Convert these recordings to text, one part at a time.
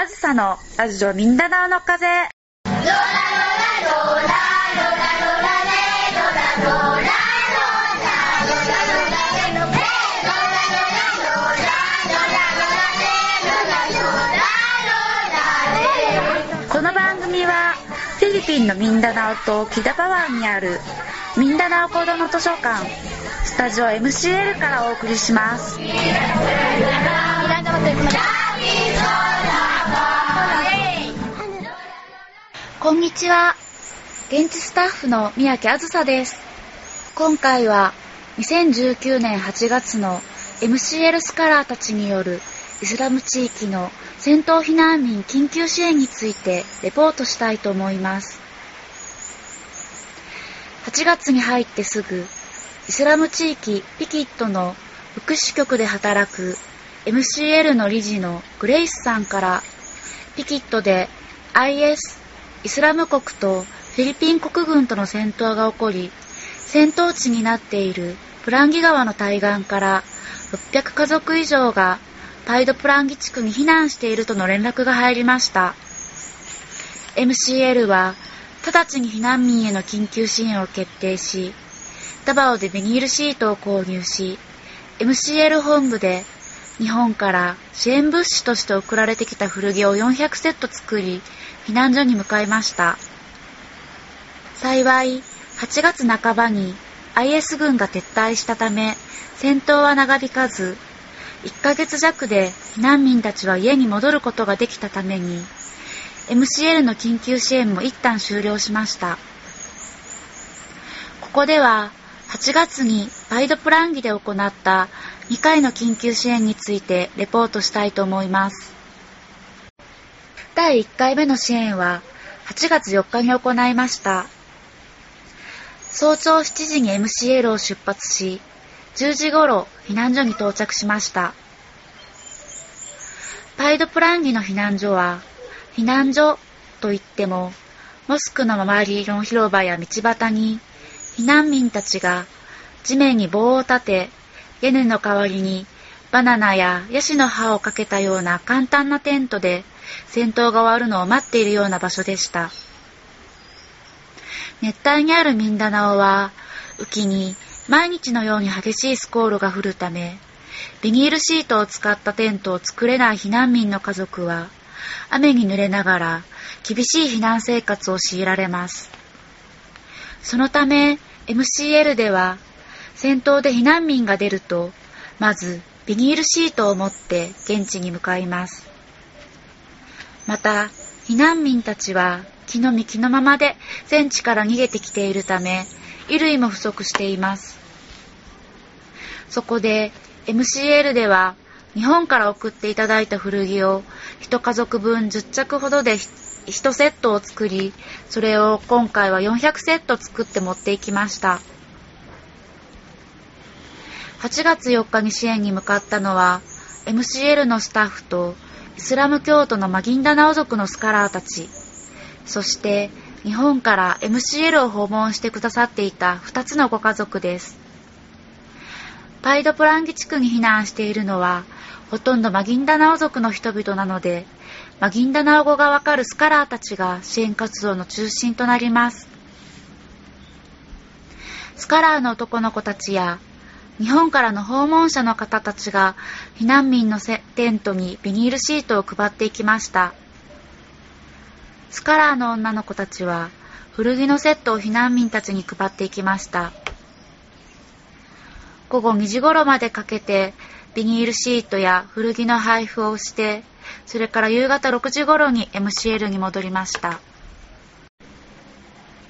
あずさのラジオミンダナオの風。この番組はフィリピンのミンダナオとキダパ湾にあるミンダナオ子ども図書館スタジオ MCL からお送りします。こんにちは。現地スタッフの三宅あずさです。今回は2019年8月の MCL スカラーたちによるイスラム地域の戦闘避難民緊急支援についてレポートしたいと思います。8月に入ってすぐ、イスラム地域ピキットの福祉局で働く MCL の理事のグレイスさんから、ピキットで IS、イスラム国とフィリピン国軍との戦闘が起こり、戦闘地になっているプランギ川の対岸から600家族以上がパイドプランギ地区に避難しているとの連絡が入りました。MCL は直ちに避難民への緊急支援を決定し、ダバオでビニールシートを購入し、MCL 本部で日本から支援物資として送られてきた古着を400セット作り、避難所に向かいました。幸い、8月半ばに IS 軍が撤退したため、戦闘は長引かず、1ヶ月弱で避難民たちは家に戻ることができたために、MCL の緊急支援も一旦終了しました。ここでは、8月にバイドプランギで行った2回の緊急支援についてレポートしたいと思います。第1回目の支援は8月4日に行いました。早朝7時に MCL を出発し、10時頃避難所に到着しました。パイドプランギの避難所は、避難所といっても、モスクの周りの広場や道端に、避難民たちが地面に棒を立て、屋根の代わりにバナナやヤシの葉をかけたような簡単なテントで戦闘が終わるのを待っているような場所でした。熱帯にあるミンダナオは、雨季に毎日のように激しいスコールが降るため、ビニールシートを使ったテントを作れない避難民の家族は、雨に濡れながら厳しい避難生活を強いられます。そのため、MCL では、戦闘で避難民が出ると、まずビニールシートを持って現地に向かいます。また、避難民たちは気の身気のままで戦地から逃げてきているため、衣類も不足しています。そこで MCL では日本から送っていただいた古着を一家族分10着ほどで1セットを作り、それを今回は400セット作って持っていきました。8月4日に支援に向かったのは MCL のスタッフとイスラム教徒のマギンダナオ族のスカラーたち、そして日本から MCL を訪問してくださっていた2つのご家族です。パイドプランギ地区に避難しているのはほとんどマギンダナオ族の人々なので、マギンダナオ語がわかるスカラーたちが支援活動の中心となります。スカラーの男の子たちや日本からの訪問者の方たちが避難民のテントにビニールシートを配っていきました。スカラーの女の子たちは古着のセットを避難民たちに配っていきました。午後2時頃までかけてビニールシートや古着の配布をして、それから夕方6時頃に MCL に戻りました。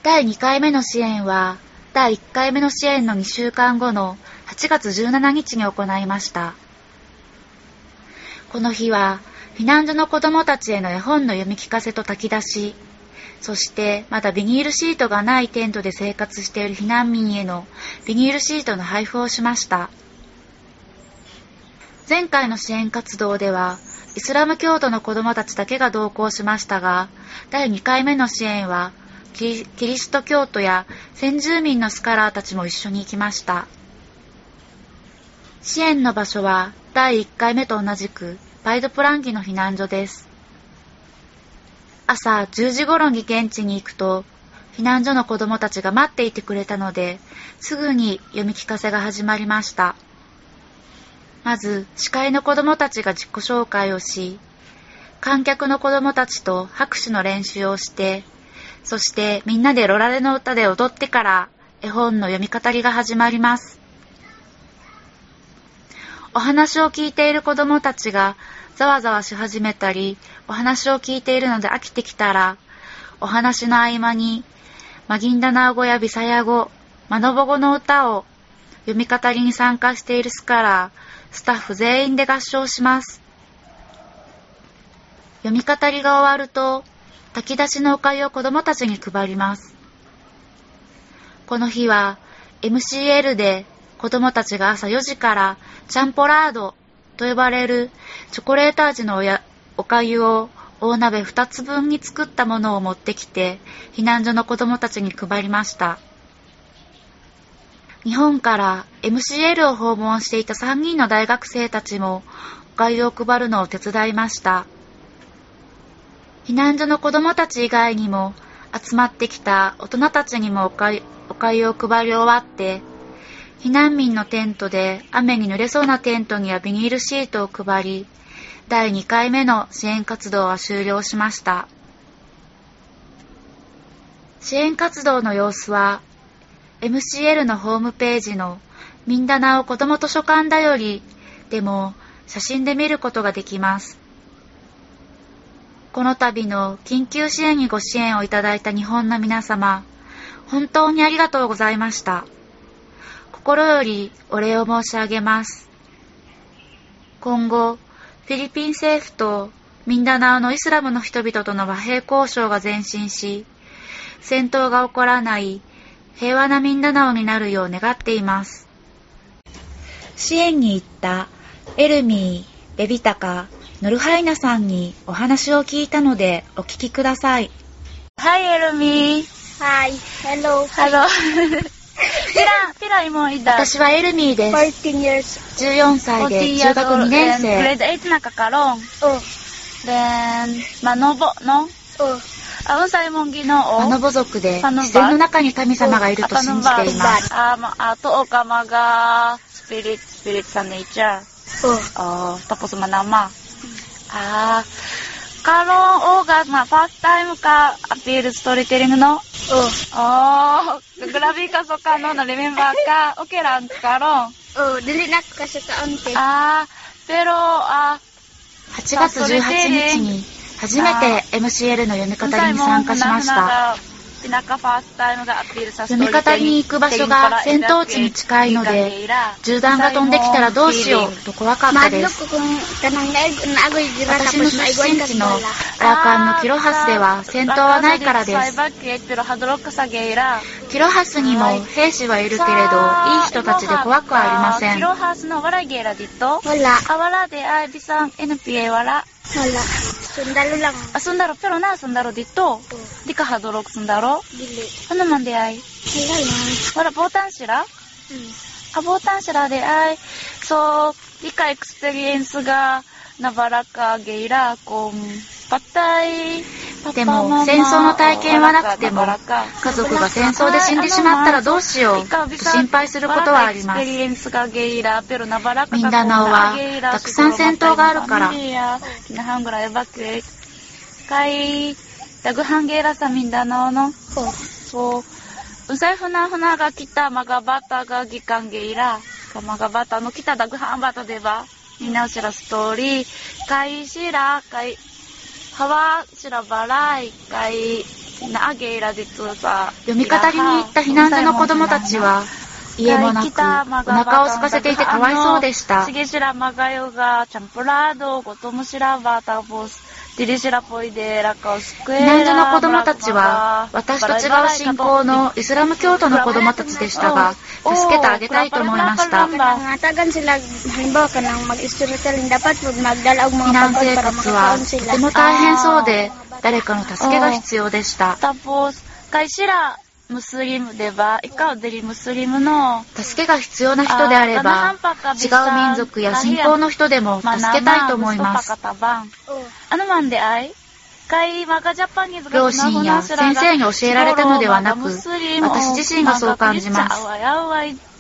第2回目の支援は、第1回目の支援の2週間後の8月17日に行いました。この日は、避難所の子供たちへの絵本の読み聞かせと炊き出し、そしてまだビニールシートがないテントで生活している避難民へのビニールシートの配布をしました。前回の支援活動では、イスラム教徒の子供たちだけが同行しましたが、第2回目の支援は、キリスト教徒や先住民のスカラーたちも一緒に行きました。支援の場所は第1回目と同じくパイドプランギの避難所です。朝10時頃に現地に行くと、避難所の子供たちが待っていてくれたので、すぐに読み聞かせが始まりました。まず、司会の子供たちが自己紹介をし、観客の子供たちと拍手の練習をして、そしてみんなでロラレの歌で踊ってから絵本の読み語りが始まります。お話を聞いている子供たちがざわざわし始めたり、お話を聞いているので飽きてきたら、お話の合間に、マギンダナー語やビサヤ語、マノボ語の歌を読み語りに参加しているスカラー、スタッフ全員で合唱します。読み語りが終わると、炊き出しのお粥を子供たちに配ります。この日は MCL で子供たちが朝4時からチャンポラードと呼ばれるチョコレート味のおやお粥を大鍋2つ分に作ったものを持ってきて避難所の子供たちに配りました。日本から MCL を訪問していた3人の大学生たちもお粥を配るのを手伝いました。避難所の子供たち以外にも集まってきた大人たちにもおかゆおかゆを配り終わって、避難民のテントで雨に濡れそうなテントにはビニールシートを配り、第2回目の支援活動は終了しました。支援活動の様子は、MCL のホームページのみんななお子供図書館だよりでも写真で見ることができます。この度の緊急支援にご支援をいただいた日本の皆様、本当にありがとうございました。心よりお礼を申し上げます。今後、フィリピン政府とミンダナオのイスラムの人々との和平交渉が前進し、戦闘が起こらない平和なミンダナオになるよう願っています。支援に行ったエルミー、ベビタカ、ノルハイナさんにお話を聞いたのでお聞きください。Hi, Elmi. Hi. Hello. Hello. Pila, pila mo edad? 私はエルミーです。14 years. 14歳で中学2年生。Grade 8 na kakarong. Oh. Then, manobo, no? Oh. あ、うんさいもんぎのマノボ族で自然の中に神様がいると信じています。あ、まあ、とおかまが、スピリッツ、スピリッツさんカロンオーガーマファーストタイムかアピールストリテリングの？うん。ああ、グラビーカソカノのリメンバーか、オケランスカロン。うん、リリナックカシソカオンテ。ああ、ペロー、あ8月18日に初めて MCL の読み語りに参加しました。読み方に行く場所が戦闘地に近いので、銃弾が飛んできたらどうしようと怖かったです。私の出身地のアーカンのキロハスでは戦闘はないからです。キロハスにも兵士はいるけれど、いい人たちで怖くはありません。Wala. Sundalo lang. Ah, sundalo. Pero na, sundalo dito. Oh. Di ka hadurog sundalo? Dili. Ano man di ay? Wala lang. Wala, botan sila? Hmm. Ah, botan sila di ay. So, di ka experience ga nabara ka geira kung patay, でも戦争の体験はなくても家族が戦争で死んでしまったらどうしようと心配することはあります。ミンダナオはたくさん戦闘があるから。ダグハンゲーラサミンダナオの。そう。うさいふなふなが来たマガバタがギカンゲイラ。マガバタの来たダグハンバタでば。みんなしらストーリー。かいしら、かい。川白原一回なげいらでつさ読み語りに行った避難所の子供たちは家もなくお腹を空かせていてかわいそうでした。しげしらまがよがチャンプラードごとむしらばたぼす避難所の子供たちは、私と違う信仰のイスラム教徒の子供たちでしたが、助けてあげたいと思いました。避難生活はとても大変そうで、誰かの助けが必要でした。ムスリムでは、イカオデリムスリムの、助けが必要な人であれば、違う民族や信仰の人でも助けたいと思います。両親や先生に教えられたのではなく私自身がそう感じます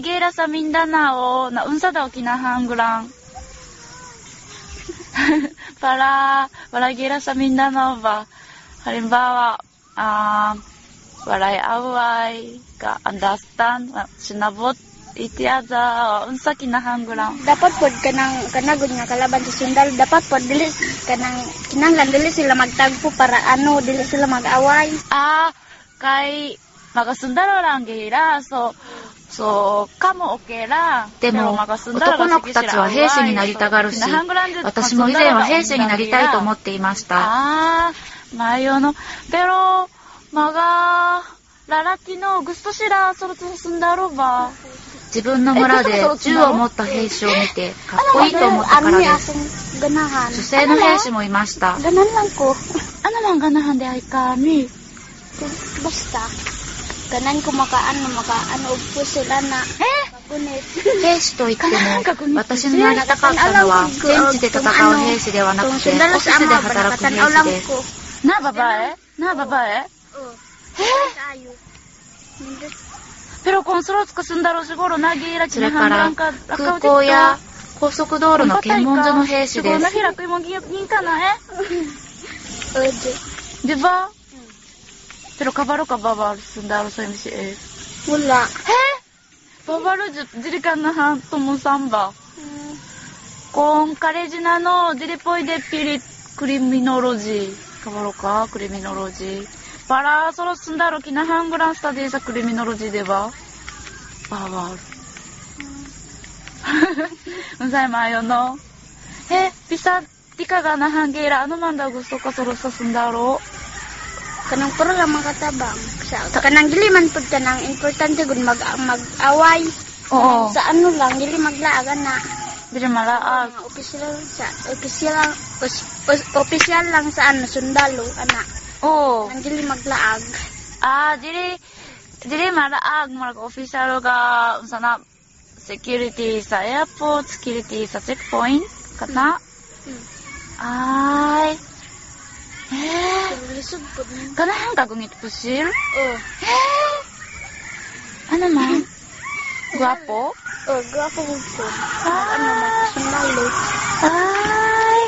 gera sa Mindanao na unsa daw kinahanggulang para walay gera sa Mindanao ba halimbawa ah walay away ka understand sinabot itiada unsa kinahanggulang Dapat pod kanang kanagod nga kalaban sa sundalo dapat pod dili kanang kinanglan dili sila magtagpo para ano dili sila mag-away. ah kay magasundalo lang gera so そうかもおけらでも男の子たちは兵士になりたがるし私も以前は兵士になりたいと思っていました。自分の村で銃を持った兵士を見てかっこいいと思ったからです。女性の兵士もいました。どうした kanan kumakaan ng makaan o po 私の名前たかったのは、現地で戦う兵士ではなくて、オフィスで働く兵士です。なあ、ばばえな、ばばえへぇペロコンスローツクスンダロスゴロナギラチラカラ、空港や高速道路の検問所の兵士です。そバー。え？ババルジュ、ジリカンナハントモサンバ。コンカレジナのジリポイデピリクリミノロジー。カバロカ？クリミノロジー。バラーソロスンダールキナハングランスタディーサクリミノロジーでは。ババル。うざいまよの。え、ピサディカガナハンゲイラ、アノマンダグストカソロサスンダー。Kanang puro lang makatabang. Sa kanang dili man pud kanang importante gud mag mag-away. Oo. Sa ano lang dili maglaagan na. Dili malaag. Mga opisyal sa opisyal lang os- os- opisyal lang sa ano sundalo ana. Oo. Nang dili maglaag. Ah, dili, dili malaag, marag official ga, unsa na, security sa airport, security sa checkpoint, kana? Hmm. Ay, eh, Pero lisod pud ni. ganahan ka kung pusil? Oh. Eh, ano man? Guwapo? Oh, gwapo mo po. Ah. Ano man sundalo. Ay,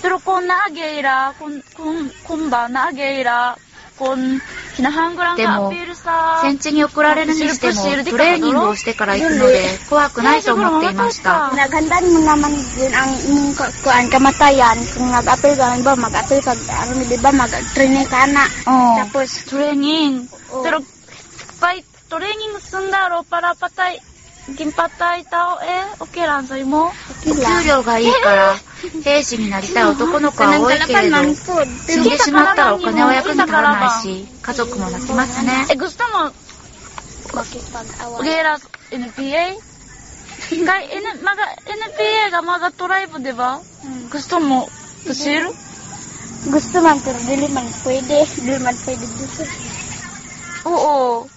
pero kung naagayra, kung, kung, kung ba naagayra, kung kinahanggulan でも、戦地に送られるにしても、トレーニングをしてから行くので、怖くないと思っていました。トレーニング、トんだ、ロパラパタイ。金髪タイタオえオけらんザいも給料がいいから、兵士になりたい男の子は多いけれど死んでしまったらお金は役に立たないし家族も泣きますね。えグスタモゲラ NPA 一回 NPA がまだトライブでは、うん、グストも教える？グストマンからルルマンこいでルルマンこいでグス。おお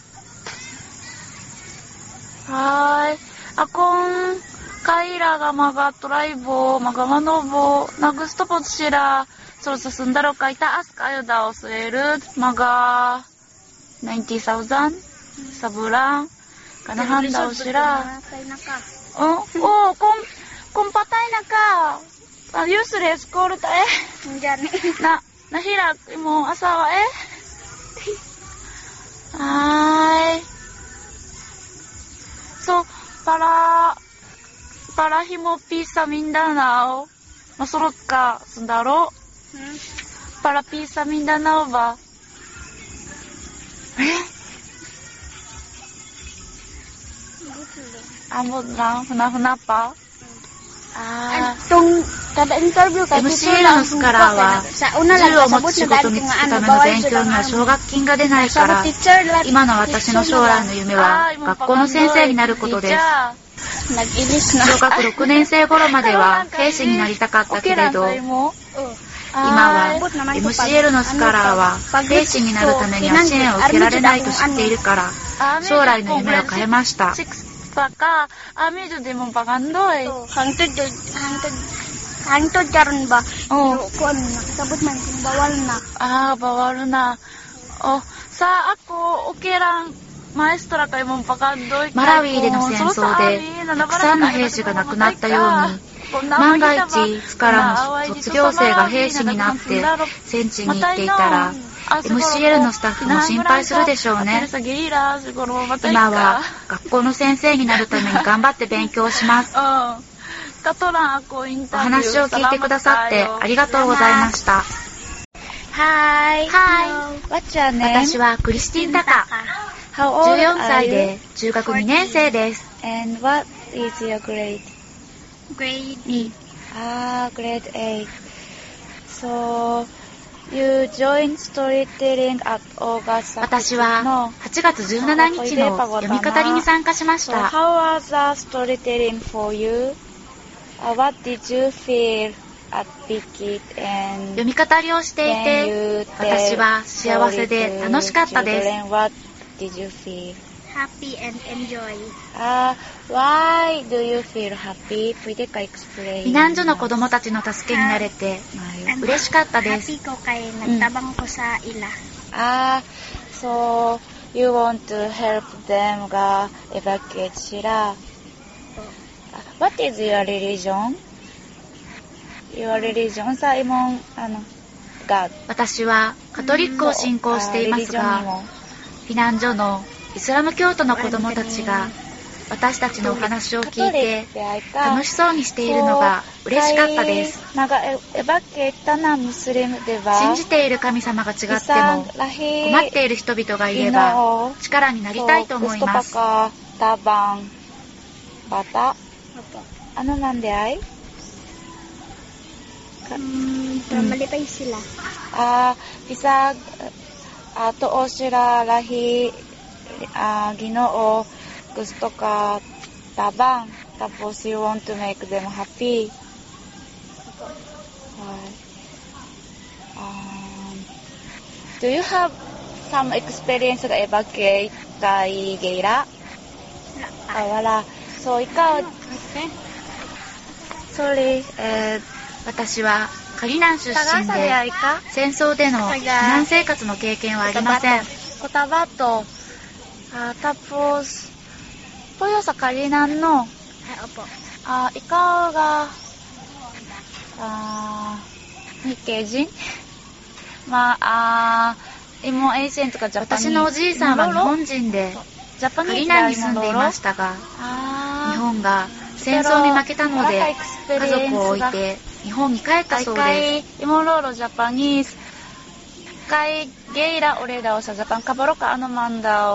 はーい。あこん。カイラがマガトライボー、まがまのぼー、ナグストポツシラ、そろそろ進んだろかいた、あすかよだをすえる。まが、ナインティサウザン、サブラン、かなハンダオしらー、んおー、コン、コンパタイナかあ、ユースレスコールタエ。じゃね。な、なひら、もう朝はえはーい。パラパラヒモピーサミンダナオマソロッカスだろパラピーサミンダナオバえ？あもなふなふなパ Ah, kada interview MC のスカラーは銃を持つ仕事に就くための勉強には奨学金が出ないから、今の私の将来の夢は学校の先生になることです。小学6年生頃までは兵士になりたかったけれど、今は MCL のスカラーは兵士になるためには支援を受けられないと知っているから、将来の夢を変えました。マラマラウィーでの戦争で、たくさんの兵士が亡くなったように、万が一、いつからも卒業生が兵士になって、戦地に行っていたら、MCL のスタッフも心配するでしょうね。今は学校の先生になるために頑張って勉強します。おお話を聞いてくださってありがとうございました。Hi. Hi. What's your name? 私はクリスティン・タカ。How old 14 are 歳?で中学2年生です。And what is your grade? Grade 2 Ah, grade 8. So, 私は8月17日で読み語りに参加しました。読み語りをしていて、私は幸せで楽しかったです。Uh, why do you feel happy? Pwede ka explain? 避難所の子供たちの助けになれてはい嬉しかったです。Happy ko kay nagtabang ko sa ila. Ah, so you want to help them ga evacuate sila. What is your religion? Your religion sa imong ano God. 私はカトリックを信仰していますが、避難所のイスラム教徒の子供たちが私たちのお話を聞いて楽しそうにしているのが嬉しかったです。信じている神様が違っても困っている人々がいれば力になりたいと思います、gusto ka tabang tapos you want to make them happy. Right. Um, do you have some experience na evacuate kay Geira? Ah, wala. So, ikaw, sorry, eh, 私はカリナン出身で?戦争での避難生活の経験はありません。Ah, tapos, ポヨサカリナンのはいおぽあイカオが？あ日系人？まあ,あイモエイシンとかジャ私のおじいさんは日本人でジャパニーズカリナンに住んでいましたが日本が戦争に負けたので家族を置いて日本に帰ったそうです。イモロロジャパニーイラオレダジャパンカボロカアノマンダ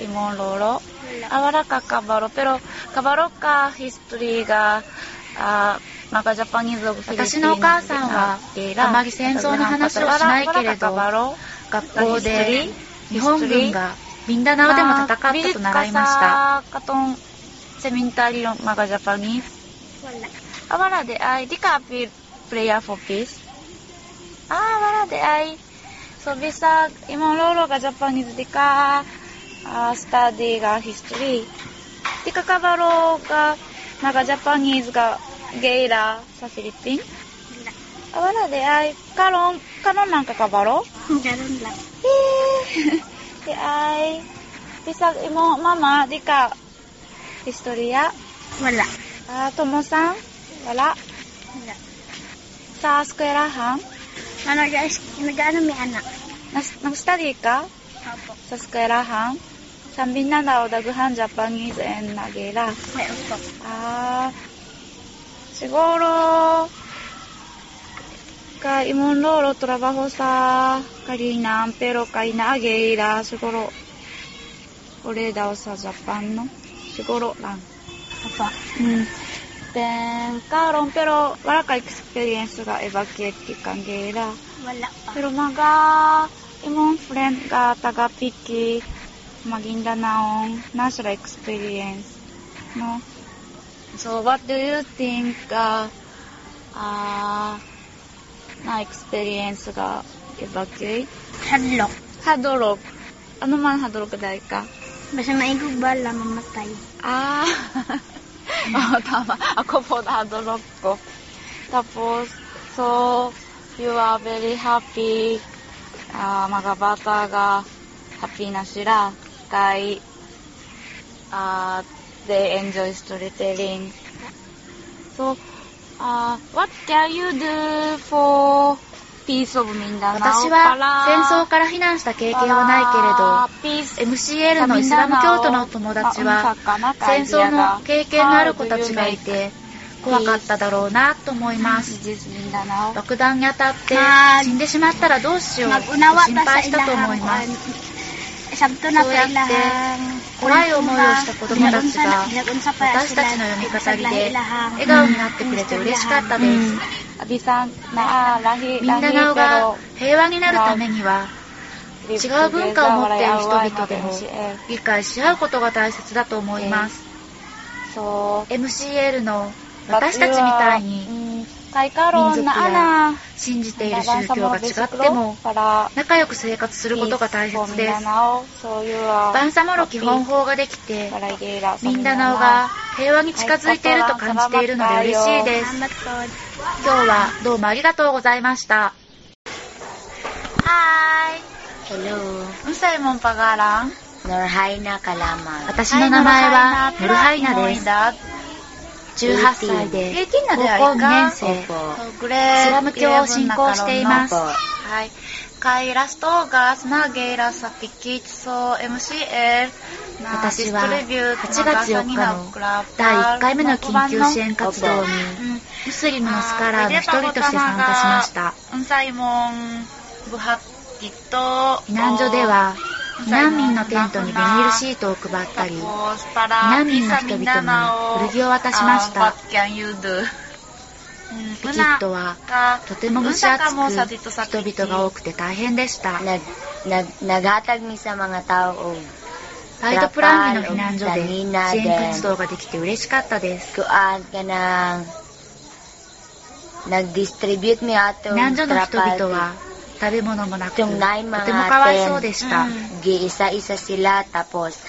イモローロ。Ahora que acabaron, pero acabaron que historia a マガジャパニーズ・オブ・フィリピン私のお母さんはあまり戦争の話をしないけれど学校で日本軍がミンダナオでも戦ったと習いました。カトンセミンタリオマガジャパニーズ。あわらでアイディカピープレイヤーフォーピース。あわらでアイソビサイモロロガジャパニーズディカー。Ah, study ka history. Di ka naga Japanese ka geira sa Philippines? Wala. Ah, de ay. Karon, karon lang ka kabaro? Garon lang. Di ay. Bisag, imong mama, di ka historia? Wala. Ah, Tomo-san? Wala? Wala. Sa eskwelahan? Guys, nag-ano may anak. Nag-study ka Opo. sa eskwelahan? Sa Mindanao, daguhan Japanese and Nagela. May opo. Ah, siguro, ka imong lolo trabaho sa Kalinan, pero kay Nagela, siguro, uli daw sa Japan, no? Siguro lang. Opo. Hmm. Then, karon, pero wala ka experience ga evacuate kang gela. Wala pa. Pero mga imong friend ga taga Piki, Maguindanaong, na sila experience. No? So, what do you think uh, uh, na experience ga evacuate? Hadlock. Hadorok. Ano man hadorok dahil ka? Basta maigog bala, mamatay. Ah, oh, tama. Ako po nadulog ko. Tapos, so, you are very happy. Ah, mga bata ga happy na sila. Kay, ah, they enjoy storytelling. So, ah, what can you do for peace of Mindanao? 私は戦争から避難した経験はないけれど、MCL のイスラム教徒の友達は戦争の経験のある子たちがいて怖かっただろうなと思います。爆弾に当たって死んでしまったらどうしようと心配したと思います。Kuan. Sabto na そうやって ilahang 怖い思いをした子供たちが私たちの読み語りで笑顔になってくれて嬉しかったです。アビさんなラヒミンダナオが平和になるためには違う文化を持っている人々でも理解し合うことが大切だと思います。MCL の私たちみたいににカイカロンなアナ信じている宗教が違っても仲良く生活することが大切です。バンサモロ基本法ができてミンダナオが平和に近づいていると感じているので嬉しいです。今日はどうもありがとうございました。Hi! Hello, Unsay mong pangalan? Norhaina Kalamag. 私の名前はノルハイナです。18歳で高校な年生スラム教を信仰しています。私は8月4日の第1回目の緊急支援活動にムスリムのスカラーの一人として参加しました。避難所では難民のテントにビニールシートを配ったり、難民の人々に古着を渡しました。ピキットはとても蒸し暑く人々が多くて大変でした。Nag, nag, naghatag mi sa mga tao og パイドプランギの避難所で支援活動ができて嬉しかったです。避難所の人々は食べ物もなくとてもかわいそうでした。ギイサイサシラタポス、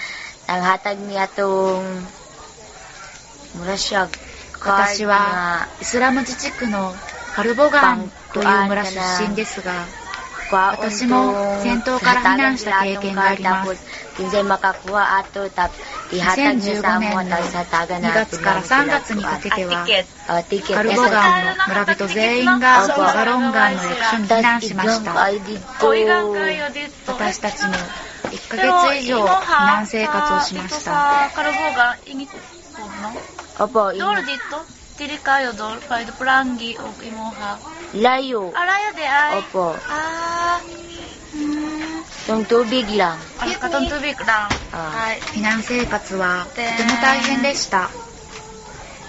私はイスラム自治区のカルボガンという村出身ですが。私も戦闘から避難した経験があります。2015年2月から3月にかけてはカルボガンの村人全員がアポアバロンガンの役所に避難しました私たちも1ヶ月以上避難生活をしましたカルボガン Dili kayo dor, pwede prangi o imuha. layo. Araya de ay. Opo, Ah, hmm, yung tubig lang. ang katong tubig lang. Ah. Ay, 避難生活はとても大変でした。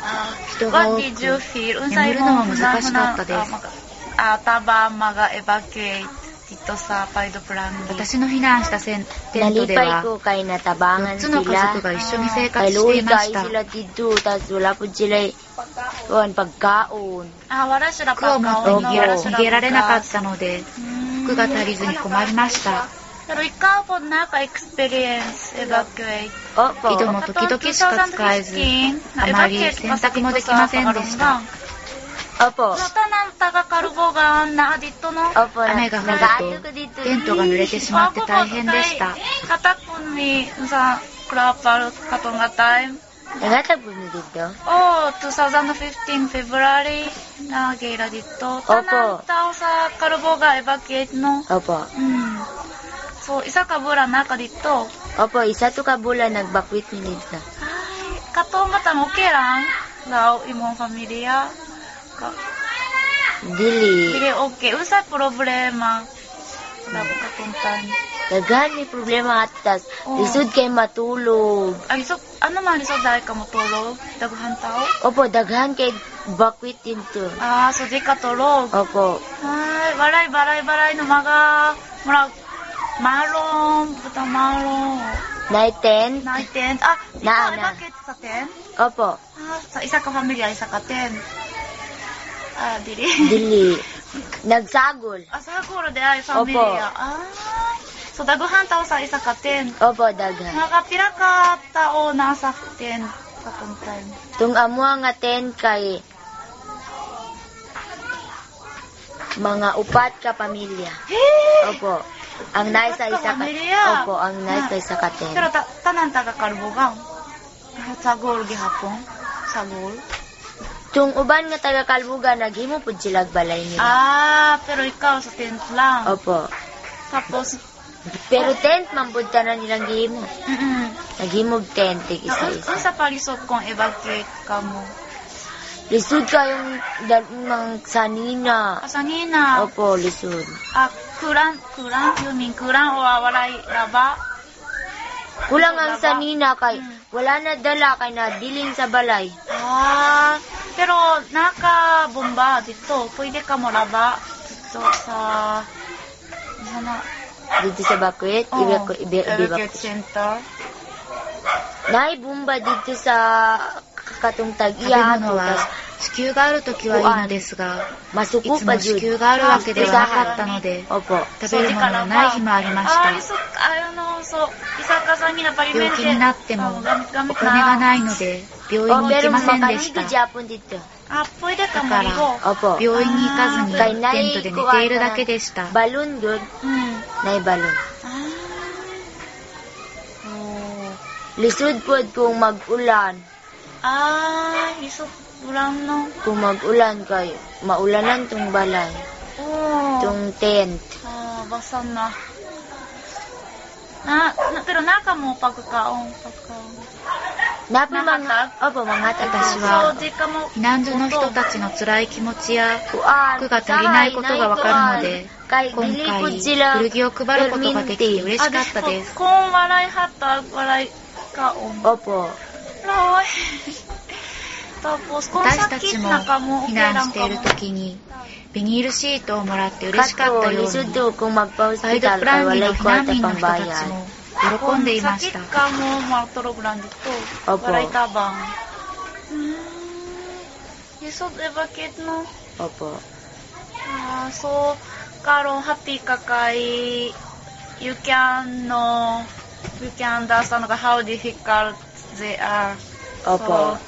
ah, 人が what 多 did you く、feel? 眠るのも難しかったです Ah, mag- Ah, taba maga-evacuate dito sa Paido Prangi. ティットサーパイドプランィ私の避難したセンテントでは4つと家族が一緒に生活していました。服を持っても逃げられなかったので服が足りずに困りました。井戸も時々しか使えずあまり洗濯もできませんでした。Opo. So, tanang taga Karubogan na dito no? Opo. 雨が降る nag-aato ko と dito. テントが濡れてしまって大変でした。Katakon mi sa krapal katong nga time. Nangatag po mo dito? Oh, 2015 February na gera dito. Tanang tao sa Karuboga evacuate no. Opo. Mm. So, isa ka bulan na ka dito. Opo, isa to ka bulan nagbakwit ni dito. Ay, katong mata mo okay lang. Daw, imong pamilya. Ka, Dili. Dili, okay. Usa problema. Dapat kapuntan. Daghan may problema atas. Oo. Lisod kay matulog. Ay, so, ano man lisod dahil ka mo tulog? Daguhan tao? Opo, daghan kay bakwit dito. Ah, so di ka tulog. Opo. Ay, baray, baray, baray, numaga. Murag, malong, butang malong. Night 10? Night tent. Ah, Na- ikaw, na. bakit sa tent? Opo. Ah, sa isa ka pamilya, isa ka tent. Ah, dili. Dili. Nagsagol. ah, siguro di ay pamilya. Ah, so daguhan tao sa isa ka tent. Opo, daghan. Nakapira ka tao nasa tent katong time. Tung amo nga 10 kay mga upat ka pamilya. Hey! Opo. Ang nice sa Upat ka isa ka. pamilya. Opo, ang nice sa isa ka 10. Pero ta tanan taga Kalbugang. Ah, Sagol gihapon. Sagol. Tung uban nga taga Kalbuga naghimo pud sila balay nila. Ah, pero ikaw sa tent lang. Opo. Tapos, Pero tent man pud tanan nilang gihimo. mm Naghimo og tent tig un, isa-isa. unsa palisod kung evacuate ka mo? Lisod kayong dalmang sanina. Kasangina. Opo, lisod. Ah, kurang, kurang, you mean kurang o walay laba? Kulang ang sanina kay Hmm. wala na dala kay na diling sa balay. Ah, pero naka-bomba dito. Pwede ka mo laba dito sa... Sana, Dito sa Bakwet, oh, ibe ko ibe ibe evacuate center. Nay bumba dito sa 物は子宮があるときはいいのですが、いつも子 jud. 宮があるわけではなかったので.食べるものがない日もありましあ、た。病気になってもお金がないなので、病院 Oh, に行き pero ませんでした。 makaligo Japon dito. あ、pwede ka だから maligo. Opo. 病院に行かずに可以テントで寝ているだけでした。 Balon good. うん。 Nay balon. あ Lisod pod kung mag-ulan. あー、isok ulang no. Kung mag-ulan kay maulanan tong balay. Oo. Tong tent. Ah, basa na. Na, na, pero naka mo pagkakaong, pagkakaong. 私は避難所の人たちの辛い気持ちや服が足りないことがわかるので今回古着を配ることができて嬉しかったです。私たちも避難している時にビニールシートをもらって嬉しかったようにイドプランニーの避難民の人たちも。喜んでいましハッピーカカイユキャンのユキャンダースタンがハウディフィカルツゼアパ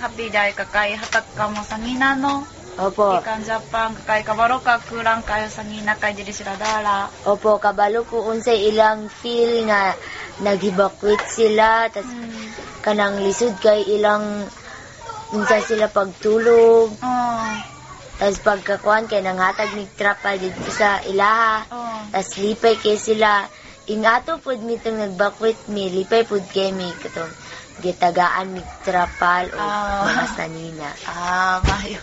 ハッピーダイカカイハタカモサミナの, Opo. Ikan Japan kay kabaro ka kurang kayo sa ngina kay diri sila dala. Opo, kabalo ko unsay ilang feel nga naghibakwit sila tas Hmm. kanang lisod kay ilang unsa sila pagtulog Oh. tas pagkakuan kay nanghatag ni trapal dito sa ilaha Oh. tas lipay kay sila ingato pud mi tong nagbakwit mi lipay pud kay mi katong gitagaan mi trapal o Ah. mga sanina Ah, mayo.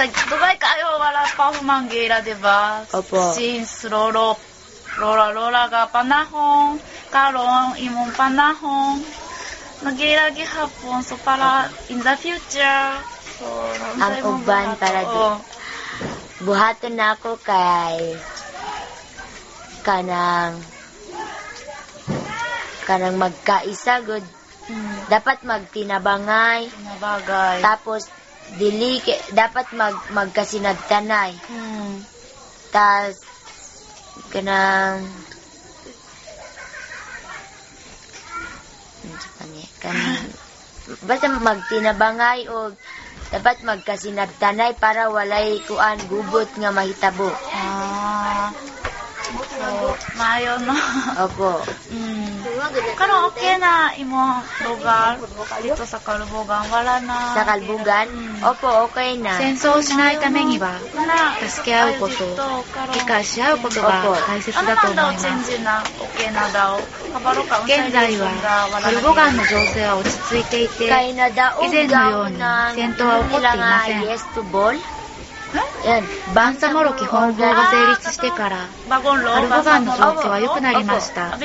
Dubai kayo wala pa humanggila, di ba? Opo. Since lolo, lola lola ga panahon, karon imong panahon, nagira gihapon so para in the future. So, Ang uban para di- oh. buhaton na ako kay kanang kanang magkaisa good Hmm. dapat magtinabangay, Nabagay. tapos dili dapat mag magkasinagtanay. Hmm. Tas kanang Ano? Kanang basta magtinabangay o dapat magkasinagtanay para walay kuan gubot nga mahitabo. Ah. So, maayo no. Opo. Hmm. Karon okay na imong lugar dito sa Kalbugan. Wala na. Sa kalbugan? Hmm. Opo, okay na. 戦争をしないためには、な助け合うこと ay, dito, karon. 理解し合うことが大切だと思い Ano ま man daw す。change na okay na daw. Kabalo ka 現在は、カルボガンの情勢は落ち着いていて、Kay nadaog 以前のように ng 戦闘は起こっていませんバンサモロ基本法が成立してから、カルボガンの状況は.良くなりました。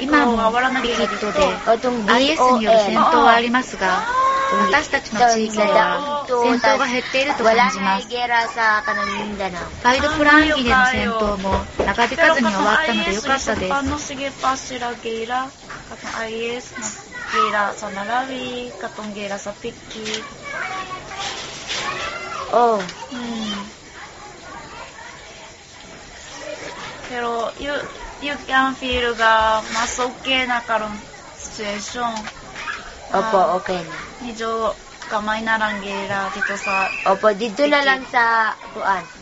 今もリキッドで IS による戦.闘はありますが、私たちの地域では戦闘が減っていると感じます。ガイドプラン域での戦闘も長引かずに終わったので良かったです。Oh, Hmm. Pero, you, you can feel ga mas okay na karon situation. Opo, okay na. Medyo kamay na lang gera dito sa, Opo, dito na lang sa kuan.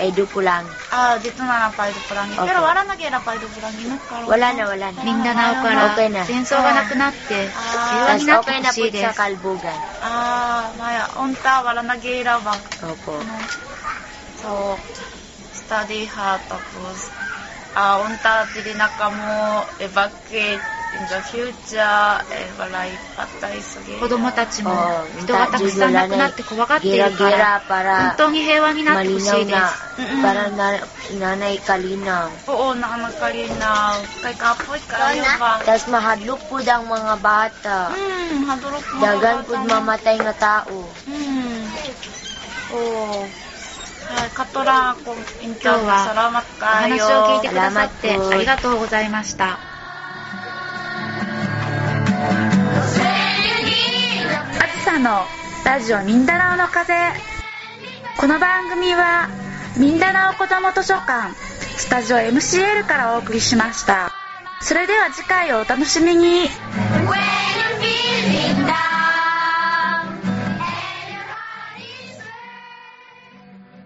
Kay Dupo lang. ah, dito na lang Paido Pulangi. Okay. Pero wala na gera Paido Pulangi no? Karon. Wala na, wala na. ミンダナオから okay na. 戦争がなくなって平和 Tas になって okay ほ na し po いで sa す。Kalbugan. Ah, maya, unta, wala na gera ba? Opo. Ano? So, study hard tapos, ah, unta, dili na kamo evacuate eh. 子供たちも哦人がたくさん亡くなって怖がっているから、本当に平和になってほしいで.す。Para na, nanay kalinaw. Oo, nakakalinaw. Kay kapoy kayo ba? Tapos mahadlok po ang mga bata. Hmm, hadurok mo. Dagan po mamatay nga tao. Hmm. Oo. Katora. 日は Salamat kayo. を聞いてくださって salamat po. ありがとうございました。のラジオミンダナオの風この番組はミンダナオこども図書館スタジオ MCL からお送りしました。それでは次回をお楽しみに。